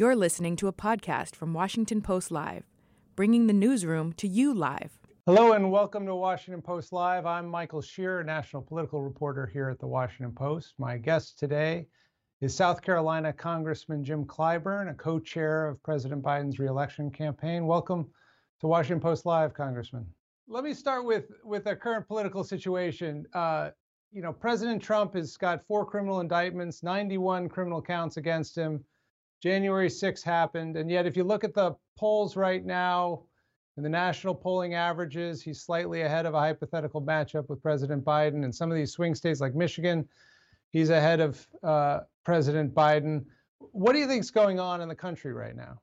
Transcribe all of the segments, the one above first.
You're listening to a podcast from Washington Post Live, bringing the newsroom to you live. Hello and welcome to Washington Post Live. I'm Michael Scherer, national political reporter here at the Washington Post. My guest today is South Carolina Congressman Jim Clyburn, a co chair of President Biden's reelection campaign. Welcome to Washington Post Live, Congressman. Let me start with, with a current political situation. Uh, you know, President Trump has got four criminal indictments, 91 criminal counts against him. January 6 happened. And yet, if you look at the polls right now and the national polling averages, he's slightly ahead of a hypothetical matchup with President Biden. And some of these swing states like Michigan, he's ahead of uh, President Biden. What do you think is going on in the country right now?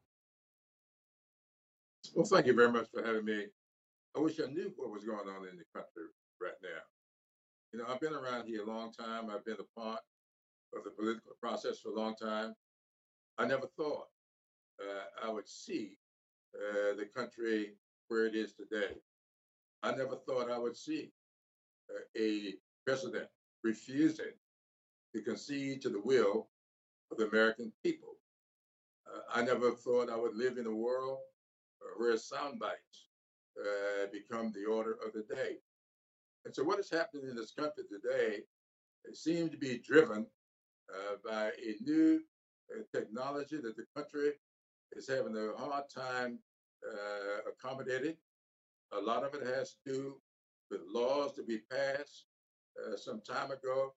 Well, thank you very much for having me. I wish I knew what was going on in the country right now. You know, I've been around here a long time. I've been a part of the political process for a long time. I never thought uh, I would see uh, the country where it is today. I never thought I would see uh, a president refusing to concede to the will of the American people. Uh, I never thought I would live in a world uh, where sound bites uh, become the order of the day. And so, what is happening in this country today seems to be driven by a new technology that the country is having a hard time uh, accommodating. A lot of it has to do with laws to be passed uh, some time ago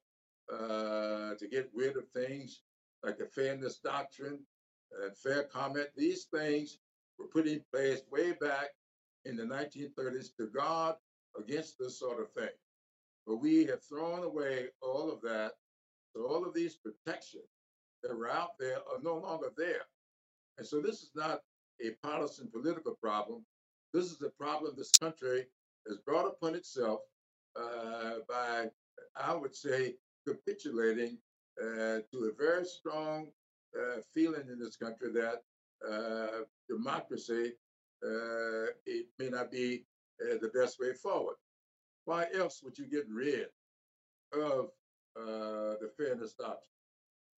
uh, to get rid of things like the fairness doctrine and fair comment. These things were put in place way back in the 1930s to guard against this sort of thing. But we have thrown away all of that. So all of these protections that were out there are no longer there. And so this is not a partisan political problem. This is a problem this country has brought upon itself uh, by, I would say, capitulating uh, to a very strong uh, feeling in this country that uh, democracy uh, it may not be uh, the best way forward. Why else would you get rid of the fairness doctrine?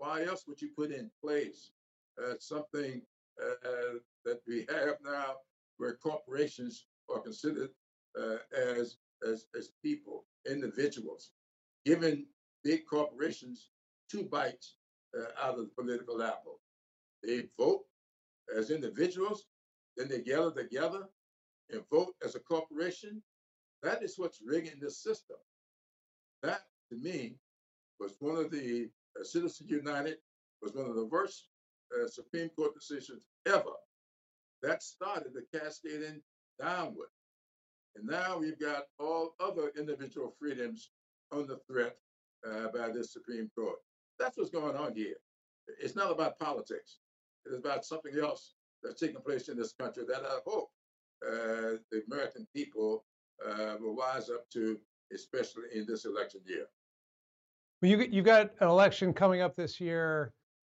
Why else would you put in place uh, something uh, that we have now, where corporations are considered uh, as as as people, individuals, giving big corporations two bites uh, out of the political apple. They vote as individuals, then they gather together and vote as a corporation. That is what's rigging the system. That, to me, was one of the uh, Citizens United was one of the worst uh, Supreme Court decisions ever. That started the cascading downward. And now we've got all other individual freedoms under threat uh, by this Supreme Court. That's what's going on here. It's not about politics. It is about something else that's taking place in this country that I hope uh, the American people uh, will wise up to, especially in this election year. Well, you, you've got an election coming up this year.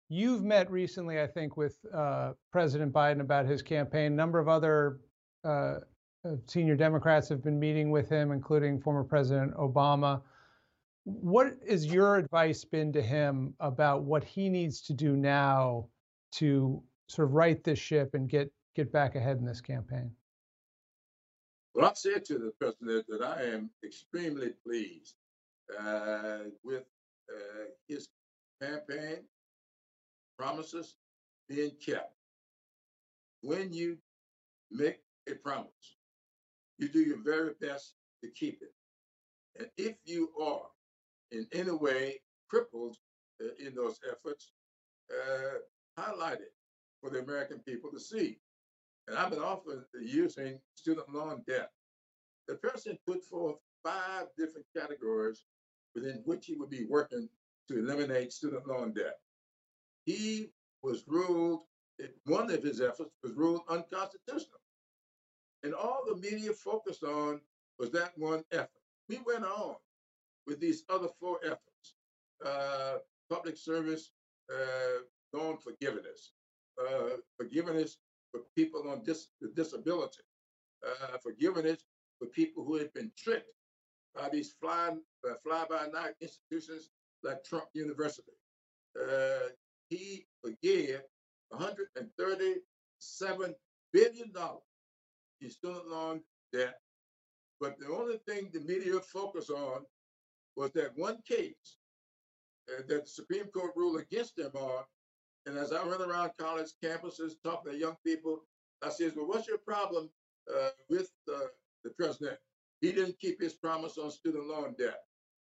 You've met recently, I think, with uh, President Biden about his campaign. A number of other uh, uh, senior Democrats have been meeting with him, including former President Obama. What has your advice been to him about what he needs to do now to sort of right this ship and get get back ahead in this campaign? Well, I've said to the president that I am extremely pleased uh, with uh, his campaign promises being kept. When you make a promise, you do your very best to keep it. And if you are in any way crippled uh, in those efforts, uh, highlight it for the American people to see. And I've been often using student loan debt. The president put forth five different categories within which he would be working to eliminate student loan debt. He was ruled, one of his efforts was ruled unconstitutional. And all the media focused on was that one effort. We went on with these other four efforts uh, public service, uh, loan forgiveness, uh, forgiveness for people on dis- disability, uh, forgiveness for people who had been tricked by these fly, uh, fly-by-night institutions like Trump University. Uh, he forgave 137 billion dollars in student loan debt. But the only thing the media focused on was that one case uh, that the Supreme Court ruled against them on. And as I run around college campuses talking to young people, I says, "Well, what's your problem uh, with uh, the president? He didn't keep his promise on student loan debt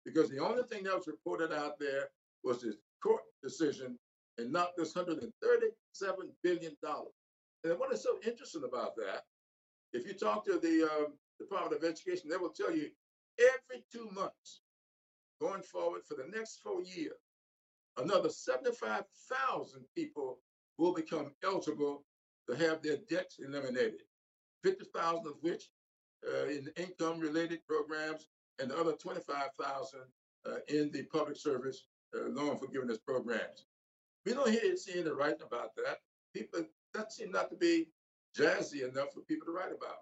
because the only thing that was reported out there was this court decision and not this 137 billion dollars. And what is so interesting about that? If you talk to the um, Department of Education, they will tell you every two months going forward for the next four years, another 75,000 people will become eligible to have their debts eliminated, 50,000 of which uh, in income related programs and the other 25,000 uh, in the public service uh, loan forgiveness programs. We don't hear seeing it writing about that. People that seem not to be jazzy enough for people to write about.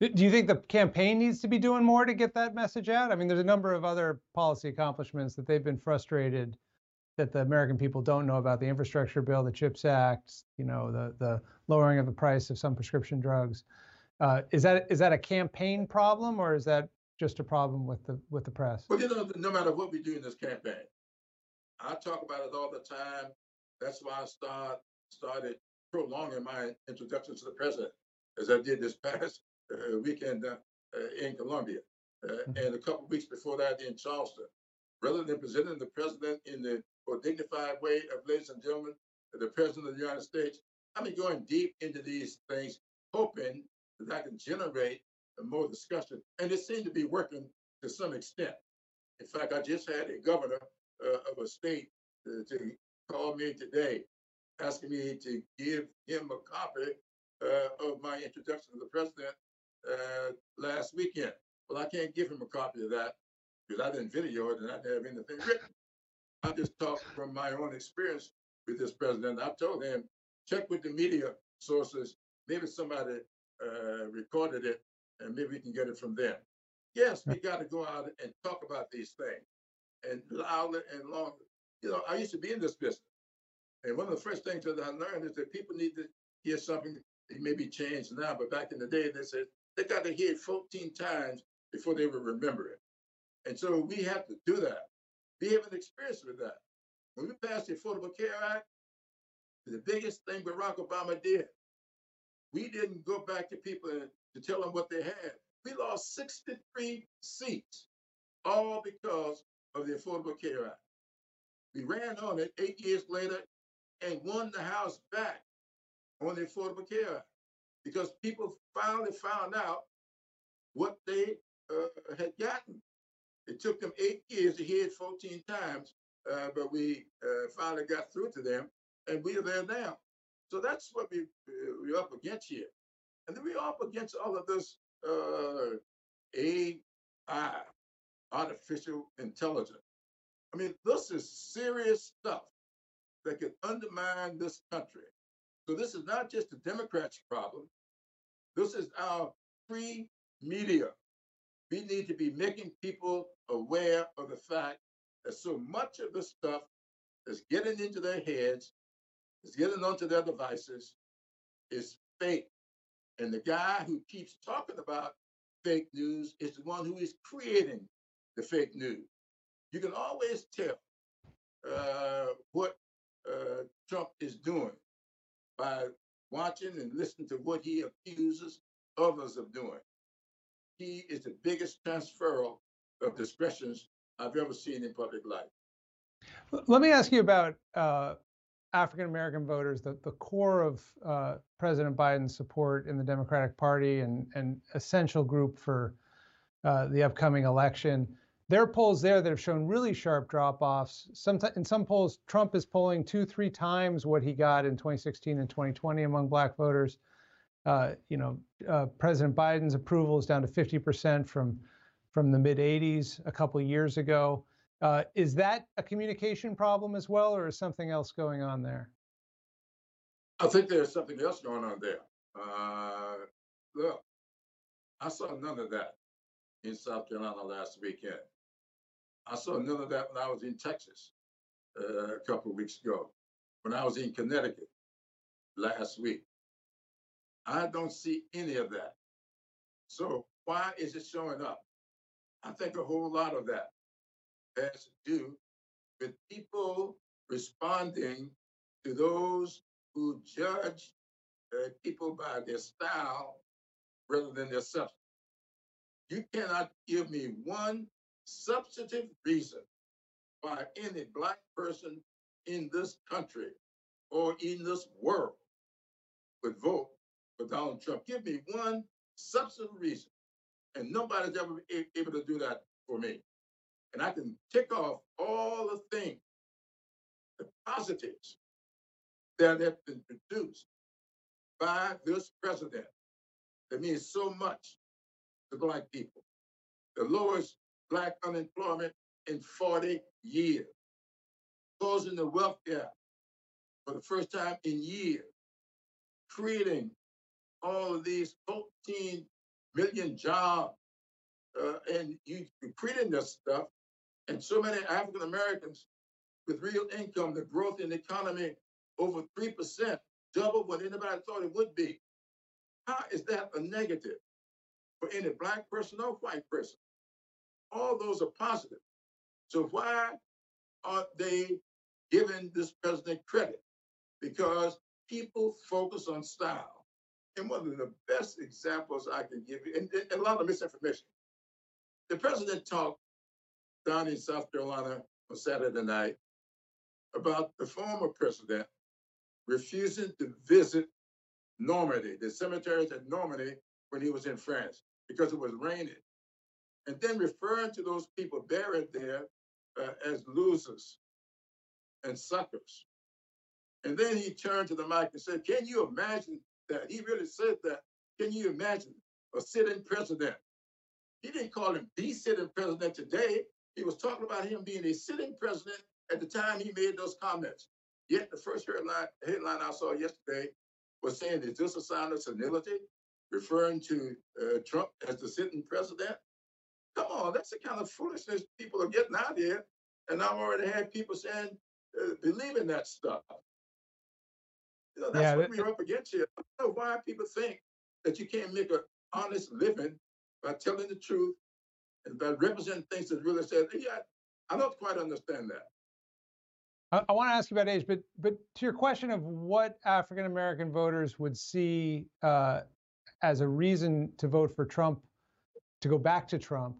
Do you think the campaign needs to be doing more to get that message out? I mean, there's a number of other policy accomplishments that they've been frustrated that the American people don't know about the infrastructure bill, the CHIPS Act, you know, the the lowering of the price of some prescription drugs. Uh, is that is that a campaign problem or is that just a problem with the with the press? Well, you know, no matter what we do in this campaign, I talk about it all the time. That's why I start started prolonging my introduction to the president, as I did this past uh, weekend uh, uh, in Columbia, mm-hmm. and a couple weeks before that in Charleston. Rather than presenting the president in the more dignified way of, ladies and gentlemen, the president of the United States, I've been going deep into these things, hoping that I can generate more discussion, and it seemed to be working to some extent. In fact, I just had a governor uh, of a state uh, to call me today asking me to give him a copy uh, of my introduction to the president uh, last weekend. Well, I can't give him a copy of that because I didn't video it and I didn't have anything written. I just talked from my own experience with this president. I told him, check with the media sources. Maybe somebody uh, recorded it and maybe we can get it from them. Yes, we got to go out and talk about these things and louder and longer you know, I used to be in this business. And one of the first things that I learned is that people need to hear something that may be changed now, but back in the day, they said they got to hear it 14 times before they would remember it. And so we have to do that. We have an experience with that. When we passed the Affordable Care Act, the biggest thing Barack Obama did, we didn't go back to people to tell them what they had. We lost 63 seats, all because of the Affordable Care Act. We ran on it eight years later and won the House back on the Affordable Care Act because people finally found out what they uh, had gotten. It took them eight years to hear it 14 times, uh, but we uh, finally got through to them, and we are there now. So that's what we, uh, we're up against here. And then we're up against all of this uh, AI, artificial intelligence. I mean, this is serious stuff that could undermine this country. So this is not just a Democrats' problem. This is our free media. We need to be making people aware of the fact that so much of this stuff is getting into their heads, is getting onto their devices, is fake. And the guy who keeps talking about fake news is the one who is creating the fake news you can always tell uh, what uh, Trump is doing by watching and listening to what he accuses others of doing. He is the biggest transferal of discretions I've ever seen in public life. Let me ask you about uh, African American voters, the, the core of uh, President Biden's support in the Democratic Party and, and essential group for uh, the upcoming election. There are polls there that have shown really sharp drop-offs. Sometimes in some polls, Trump is polling two, three times what he got in 2016 and 2020 among black voters. Uh, you know, uh, President Biden's approval is down to 50% from from the mid 80s a couple years ago. Uh, is that a communication problem as well, or is something else going on there? I think there's something else going on there. Uh, look, I saw none of that in South Carolina last weekend. I saw none of that when I was in Texas uh, a couple of weeks ago. When I was in Connecticut, last week. I don't see any of that. So why is it showing up? I think a whole lot of that has to do with people responding to those who judge uh, people by their style rather than their substance. You cannot give me one substantive reason why any black person in this country or in this world would vote for Donald Trump. Give me one substantive reason. And nobody's ever able to do that for me. And I can tick off all the things, the positives that have been produced by this president that means so much to black people. The lowest black unemployment in 40 years, closing the wealth gap for the first time in years, creating all of these 14 million jobs, uh, and you, creating this stuff, and so many African Americans with real income, the growth in the economy over 3%, double what anybody thought it would be. How is that a negative for any black person or white person? All those are positive. So why aren't they giving this president credit? Because people focus on style. And one of the best examples I can give you, and, and a lot of misinformation. The president talked down in South Carolina on Saturday night about the former president refusing to visit Normandy, the cemeteries at Normandy when he was in France because it was raining. And then referring to those people buried there uh, as losers and suckers. And then he turned to the mic and said, Can you imagine that? He really said that. Can you imagine a sitting president? He didn't call him the sitting president today. He was talking about him being a sitting president at the time he made those comments. Yet the first headline, headline I saw yesterday was saying, is this a sign of senility? Referring to uh, Trump as the sitting president? Come on, that's the kind of foolishness people are getting out here. And I've already had people saying, uh, in that stuff. You know, that's yeah, what we're up against here. I don't know why people think that you can't make an honest living by telling the truth and by representing things that really said, yeah, I don't quite understand that. I, I want to ask you about age, but but to your question of what African American voters would see uh, as a reason to vote for Trump, to go back to Trump,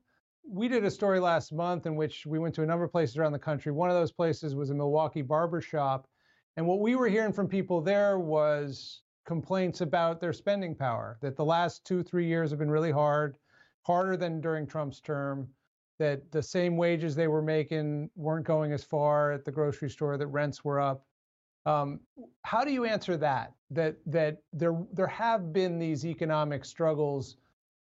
we did a story last month in which we went to a number of places around the country. One of those places was a Milwaukee barber shop, and what we were hearing from people there was complaints about their spending power. That the last two three years have been really hard, harder than during Trump's term that the same wages they were making weren't going as far at the grocery store, that rents were up. Um, how do you answer that? That that there there have been these economic struggles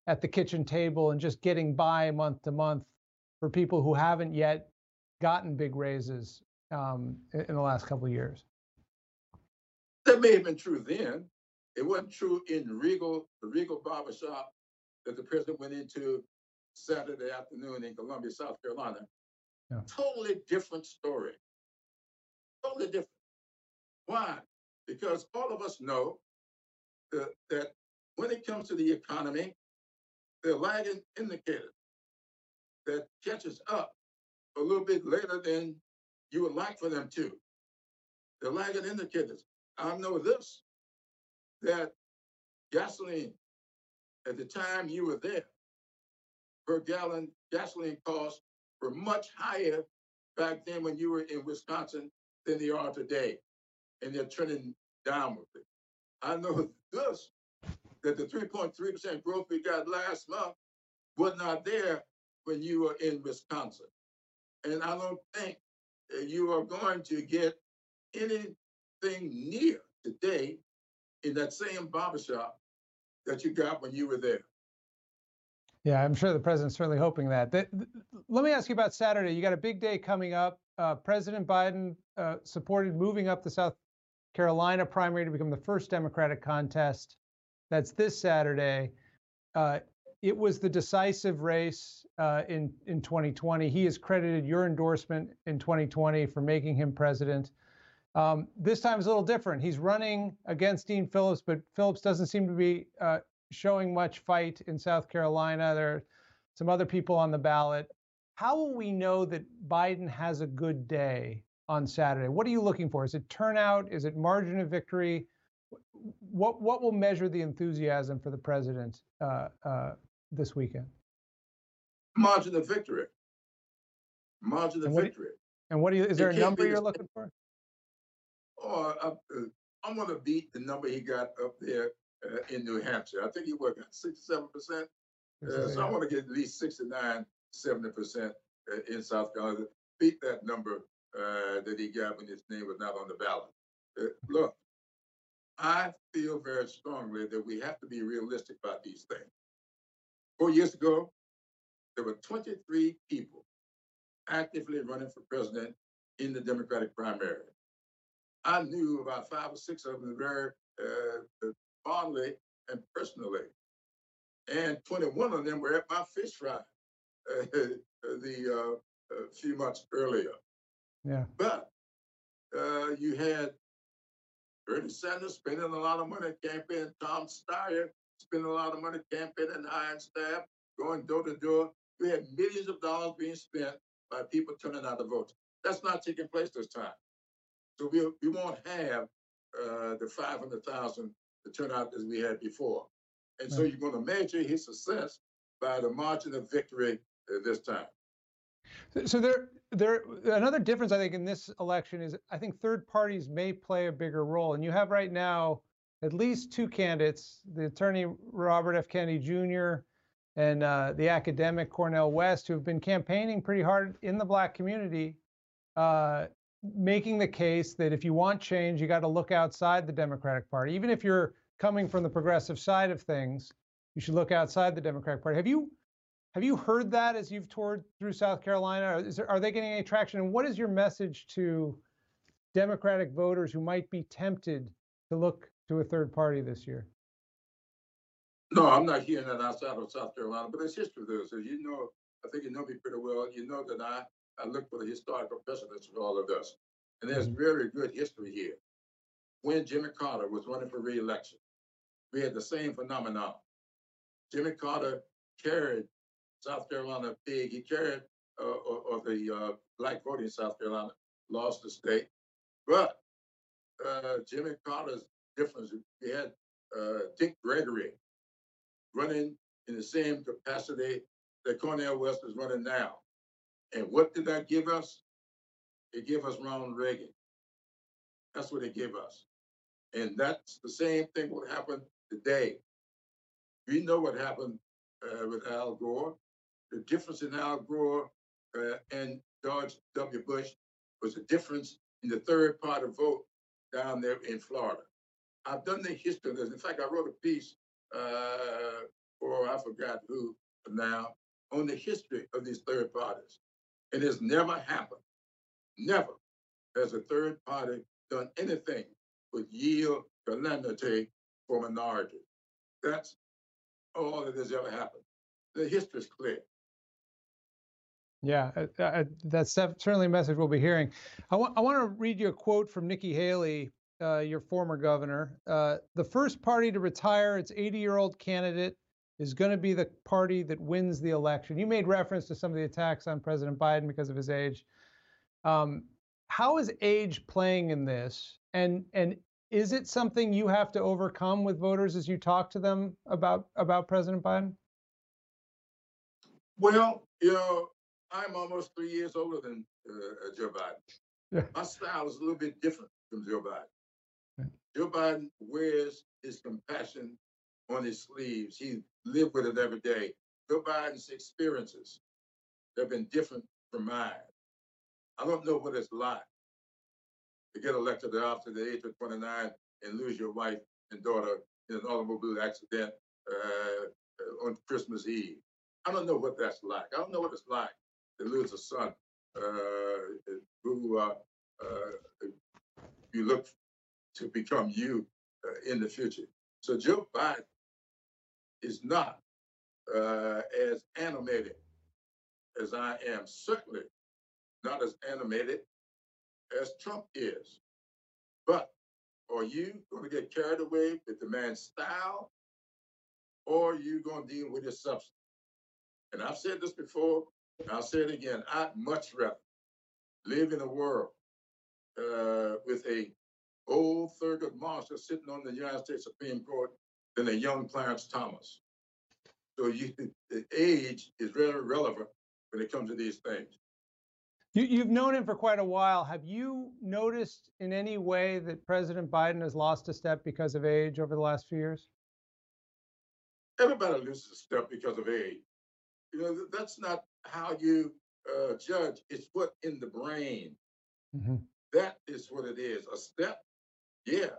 at the kitchen table and just getting by month to month for people who haven't yet gotten big raises um, in, in the last couple of years. That may have been true then. It wasn't true in Regal, the Regal barbershop that the president went into Saturday afternoon in Columbia, South Carolina. Yeah. Totally different story. Totally different. Why? Because all of us know that, that when it comes to the economy, the lagging indicator that catches up a little bit later than you would like for them to. The lagging indicators. I know this that gasoline at the time you were there per gallon gasoline costs were much higher back then when you were in Wisconsin than they are today. And they're trending downward. I know this, that the 3.3% growth we got last month was not there when you were in Wisconsin. And I don't think you are going to get anything near today in that same barbershop that you got when you were there. Yeah, I'm sure the president's certainly hoping that. that let me ask you about Saturday. You got a big day coming up. Uh, President Biden uh, supported moving up the South Carolina primary to become the first Democratic contest. That's this Saturday. Uh, it was the decisive race uh, in in 2020. He has credited your endorsement in 2020 for making him president. Um, this time is a little different. He's running against Dean Phillips, but Phillips doesn't seem to be uh, showing much fight in South Carolina. There are some other people on the ballot. How will we know that Biden has a good day on Saturday? What are you looking for? Is it turnout? Is it margin of victory? What what will measure the enthusiasm for the president uh, uh, this weekend? Margin of victory. Margin of And what victory. And what do you? Is there a number you're looking for? Uh, uh, I'm going to beat the number he got up there uh, in New Hampshire. I think he was at 67 percent. Uh, so I want to get at least 69, 70 percent uh, in South Carolina. Beat that number uh, that he got when his name was not on the ballot. Uh, look, I feel very strongly that we have to be realistic about these things. Four years ago, there were 23 people actively running for president in the Democratic primary. I knew about five or six of them very uh, fondly and personally. And 21 of them were at my fish fry uh, the uh, a few months earlier. Yeah. But uh, you had Bernie Sanders spending a lot of money campaigning, Tom Steyer spending a lot of money campaigning, hiring staff, going door to door. You had millions of dollars being spent by people turning out to vote. That's not taking place this time. So we, we won't have uh, the 500,000 the turnout as we had before. And so you're going to measure his success by the margin of victory uh, this time. So- So there, there. Another difference I think in this election is I think third parties may play a bigger role, and you have right now at least two candidates: the attorney Robert F. Kennedy Jr. and uh, the academic Cornel West, who have been campaigning pretty hard in the Black community, uh, making the case that if you want change, you got to look outside the Democratic Party, even if you're coming from the progressive side of things. You should look outside the Democratic Party. Have you have you heard that as you've toured through South Carolina? There, are they getting any traction? And what is your message to Democratic voters who might be tempted to look to a third party this year? No, I'm not hearing that outside of South Carolina, but it's history there. So you know, I think you know me pretty well. You know that I, I look for the historical precedents of all of this. And there's very good history here. When Jimmy Carter was running for re-election, we had the same phenomenon. Jimmy Carter carried South Carolina big. He carried uh, or, or the uh, black vote in South Carolina, lost the state. But uh, Jimmy Carter's difference, we had uh, Dick Gregory running in the same capacity that Cornel West is running now. And what did that give us? It gave us Ronald Reagan. That's what it gave us. And that's the same thing will happen today. We know what happened uh, with Al Gore. The difference in Al Gore uh, and George W. Bush was the difference in the third party vote down there in Florida. I've done the history of this. In fact, I wrote a piece uh, for I forgot who now on the history of these third parties. It has never happened. Never has a third party done anything but yield calamity for minorities. That's all that has ever happened. The history is clear. Yeah, uh, uh, that's certainly a message we'll be hearing. I want I want to read you a quote from Nikki Haley, uh, your former governor. Uh, the first party to retire its 80-year-old candidate is going to be the party that wins the election. You made reference to some of the attacks on President Biden because of his age. Um, how is age playing in this? And and is it something you have to overcome with voters as you talk to them about about President Biden? Well, you know, I'm almost three years older than uh, Joe Biden. Yeah. My style is a little bit different from Joe Biden. Right. Joe Biden wears his compassion on his sleeves. He lived with it every day. Joe Biden's experiences have been different from mine. I don't know what it's like to get elected after the age of 29 and lose your wife and daughter in an automobile accident uh, on Christmas Eve. I don't know what that's like. I don't know what it's like to lose a son uh, who uh, uh, you look to become you uh, in the future. So Joe Biden is not uh, as animated as I am. Certainly not as animated as Trump is. But are you going to get carried away with the man's style, or are you going to deal with his substance? And I've said this before, and I'll say it again. I'd much rather live in a world uh, with a old Thurgood Marshall sitting on the United States Supreme Court than a young Clarence Thomas. So you, the age is very relevant when it comes to these things. You, you've known him for quite a while. Have you noticed in any way that President Biden has lost a step because of age over the last few years? Everybody loses a step because of age. You know, that's not how you uh, judge. It's what in the brain. Mm-hmm. That is what it is. A step, yeah.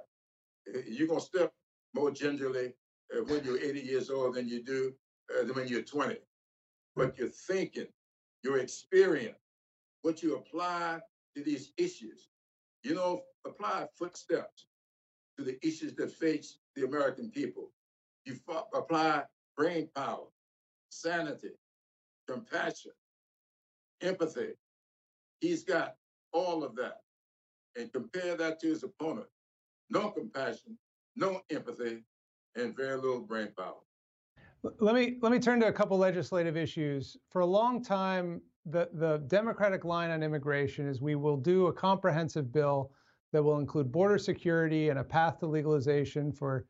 You're going to step more gingerly uh, when you're 80 years old than you do uh, than when you're 20. But your thinking, your experience, what you apply to these issues. You know, apply footsteps to the issues that face the American people. You f- apply brain power, sanity, compassion, empathy. He's got all of that. And compare that to his opponent. No compassion, no empathy, and very little brain power. Let me let me turn to a couple legislative issues. For a long time, the the Democratic line on immigration is we will do a comprehensive bill that will include border security and a path to legalization for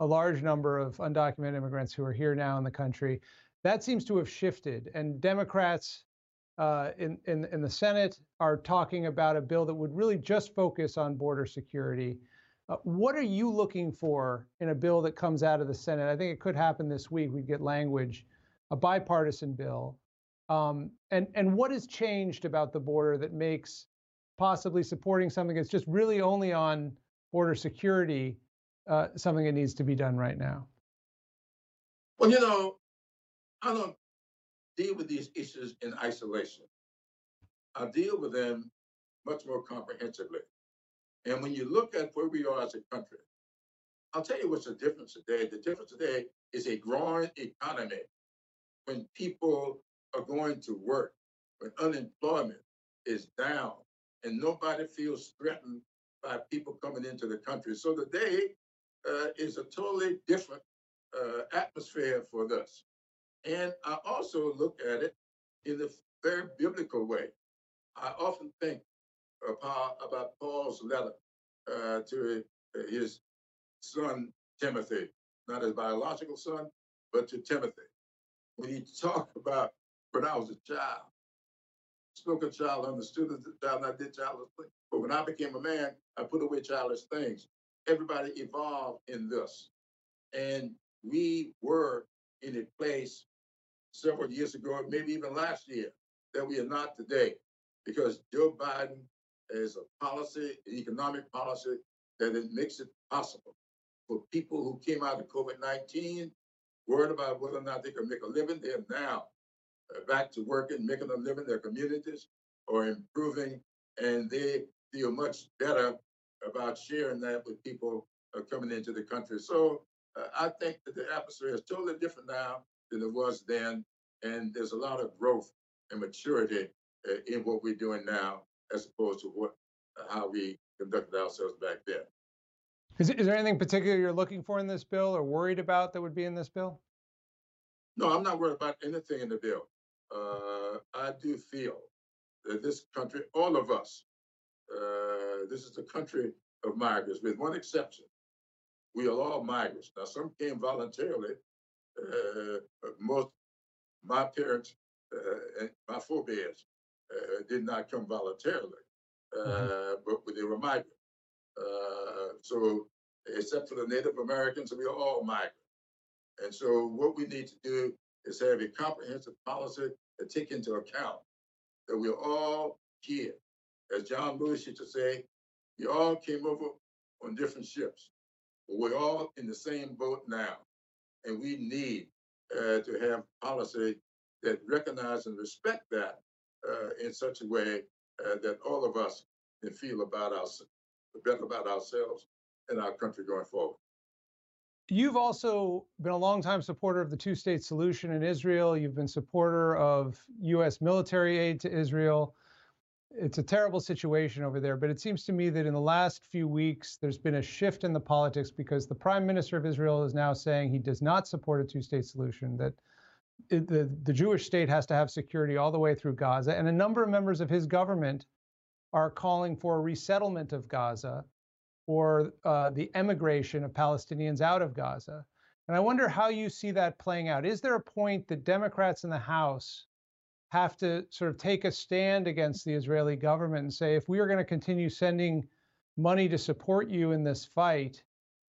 a large number of undocumented immigrants who are here now in the country. That seems to have shifted, and Democrats uh, in, in in the Senate are talking about a bill that would really just focus on border security. Uh, what are you looking for in a bill that comes out of the Senate? I think it could happen this week. We get language, a bipartisan bill. Um, and and what has changed about the border that makes possibly supporting something that's just really only on border security uh, something that needs to be done right now? Well, you know, I don't deal with these issues in isolation. I deal with them much more comprehensively. And when you look at where we are as a country, I'll tell you what's the difference today. The difference today is a growing economy when people are going to work, when unemployment is down, and nobody feels threatened by people coming into the country. So today uh, is a totally different uh, atmosphere for us. And I also look at it in a very biblical way. I often think about Paul's letter uh, to his son Timothy, not his biological son, but to Timothy. When he talked about when I was a child, spoke a child, understood a child, I did childish things. But when I became a man, I put away childish things. Everybody evolved in this. And we were in a place several years ago, maybe even last year, that we are not today because Joe Biden is a policy, economic policy that it makes it possible for people who came out of COVID 19, worried about whether or not they can make a living, they're now uh, back to working, making a living, their communities are improving, and they feel much better about sharing that with people uh, coming into the country. So uh, I think that the atmosphere is totally different now than it was then, and there's a lot of growth and maturity uh, in what we're doing now, as opposed to what how we conducted ourselves back then. Is, is there anything particular you're looking for in this bill or worried about that would be in this bill? No, I'm not worried about anything in the bill. Uh, I do feel that this country, all of us, uh, this is the country of migrants, with one exception. We are all migrants. Now, some came voluntarily. Uh, most, my parents, uh, and my forebears uh, did not come voluntarily, mm-hmm. Uh, but they were migrants. so, except for the Native Americans, we are all migrants. And so, what we need to do is have a comprehensive policy that take into account that we're all here. As John Lewis used to say, we all came over on different ships, but we're all in the same boat now. And we need uh, to have policy that recognize and respect that in such a way uh, that all of us can feel about us better about ourselves and our country going forward. You've also been a longtime supporter of the two state solution in Israel. You've been supporter of U.S. military aid to Israel. it's a terrible situation over there. But it seems to me that in the last few weeks, there's been a shift in the politics because the prime minister of Israel is now saying he does not support a two state solution, that the, the Jewish state has to have security all the way through Gaza. And a number of members of his government are calling for a resettlement of Gaza or uh, the emigration of Palestinians out of Gaza. And I wonder how you see that playing out. Is there a point that Democrats in the House have to sort of take a stand against the Israeli government and say, if we are going to continue sending money to support you in this fight,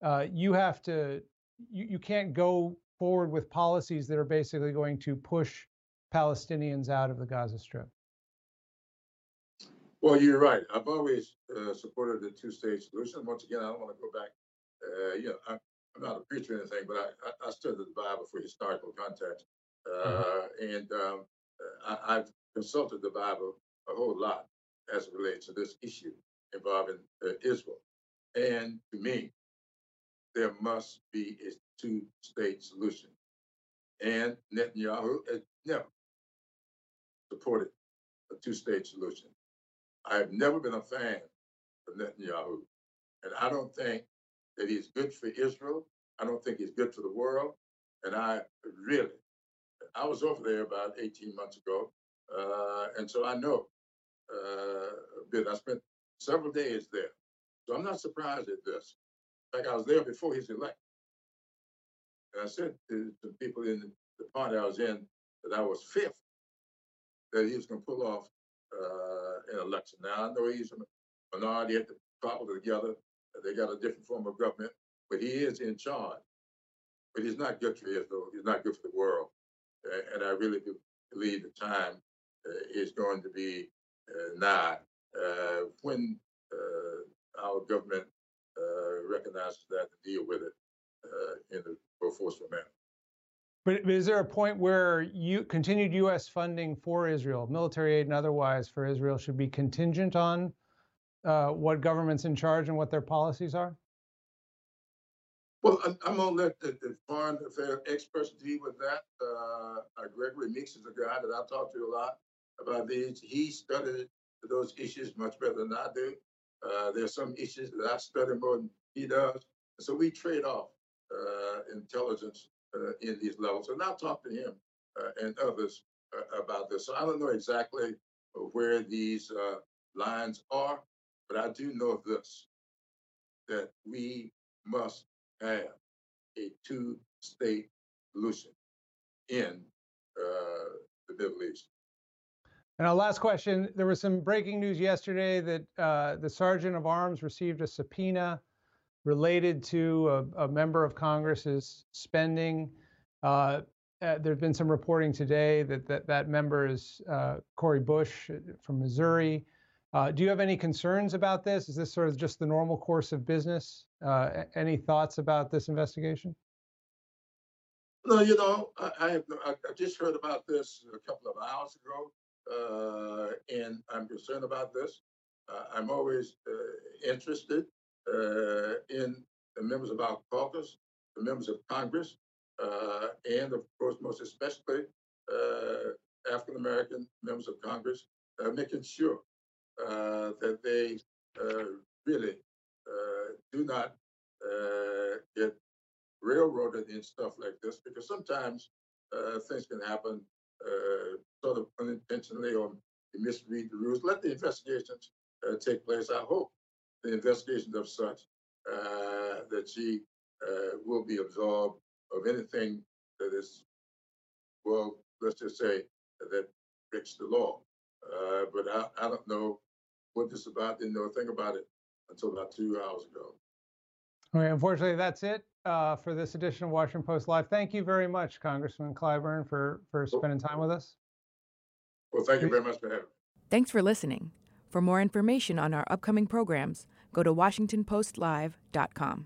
uh, you have to, you, you can't go forward with policies that are basically going to push Palestinians out of the Gaza Strip? Well, you're right. I've always uh, supported the two-state solution. Once again, I don't want to go back. Uh, you know, I, am not a preacher or anything, but I, I, I studied the Bible for historical context, uh, mm-hmm. and um, I, have consulted the Bible a whole lot as it relates to this issue involving uh, Israel. And to me, there must be a two state solution. And Netanyahu has never supported a two state solution. I have never been a fan of Netanyahu. And I don't think that he's good for Israel. I don't think he's good for the world. And I really I was over there about 18 months ago, uh, and so I know uh, a bit. I spent several days there, so I'm not surprised at this. Fact, I was there before he's elected, and I said to the people in the party I was in that I was fifth that he was going to pull off uh, an election. Now I know he's a minority at the cobble together. They got a different form of government, but he is in charge. But he's not good for Israel. He's not good for the world and I really believe the time uh, is going to be uh, nigh uh, when our government recognizes that and deal with it in a more forceful manner. But, is there a point where you continued U.S. funding for Israel, military aid and otherwise for Israel, should be contingent on uh, what government's in charge and what their policies are? Well, I'm gonna let the, the foreign affairs experts deal with that. Uh, uh, Gregory Meeks is a guy that I talk to a lot about these. He studied those issues much better than I do. Uh, there's some issues that I study more than he does. So we trade off uh, intelligence uh, in these levels. And I'll talk to him uh, and others about this. So I don't know exactly where these lines are, but I do know this, that we must have a two state solution in uh, the Middle East. And our last question there was some breaking news yesterday that uh, the Sergeant of Arms received a subpoena related to a, member of Congress's spending. Uh, uh, there's been some reporting today that that, member is Cori Bush from Missouri. Do you have any concerns about this? Is this sort of just the normal course of business? Any thoughts about this investigation? No, you know, I, just heard about this a couple of hours ago, and I'm concerned about this. Uh, I'm always uh, interested uh, in the members of our caucus, the members of Congress, and of course, most especially African American members of Congress, making sure uh, that they uh, really uh, do not get railroaded in stuff like this because sometimes things can happen Uh, sort of unintentionally or misread the rules. Let the investigations uh, take place. I hope the investigations of such uh, that she will be absolved of anything that is, well, let's just say that breaks the law. Uh, but I, I don't know what this is about. Didn't know a thing about it until about two hours ago. Okay, unfortunately, that's it uh, for this edition of Washington Post Live. Thank you very much, Congressman Clyburn, for for spending time with us. Well, thank you very much for having me. Thanks for listening. For more information on our upcoming programs, go to WashingtonPostLive.com.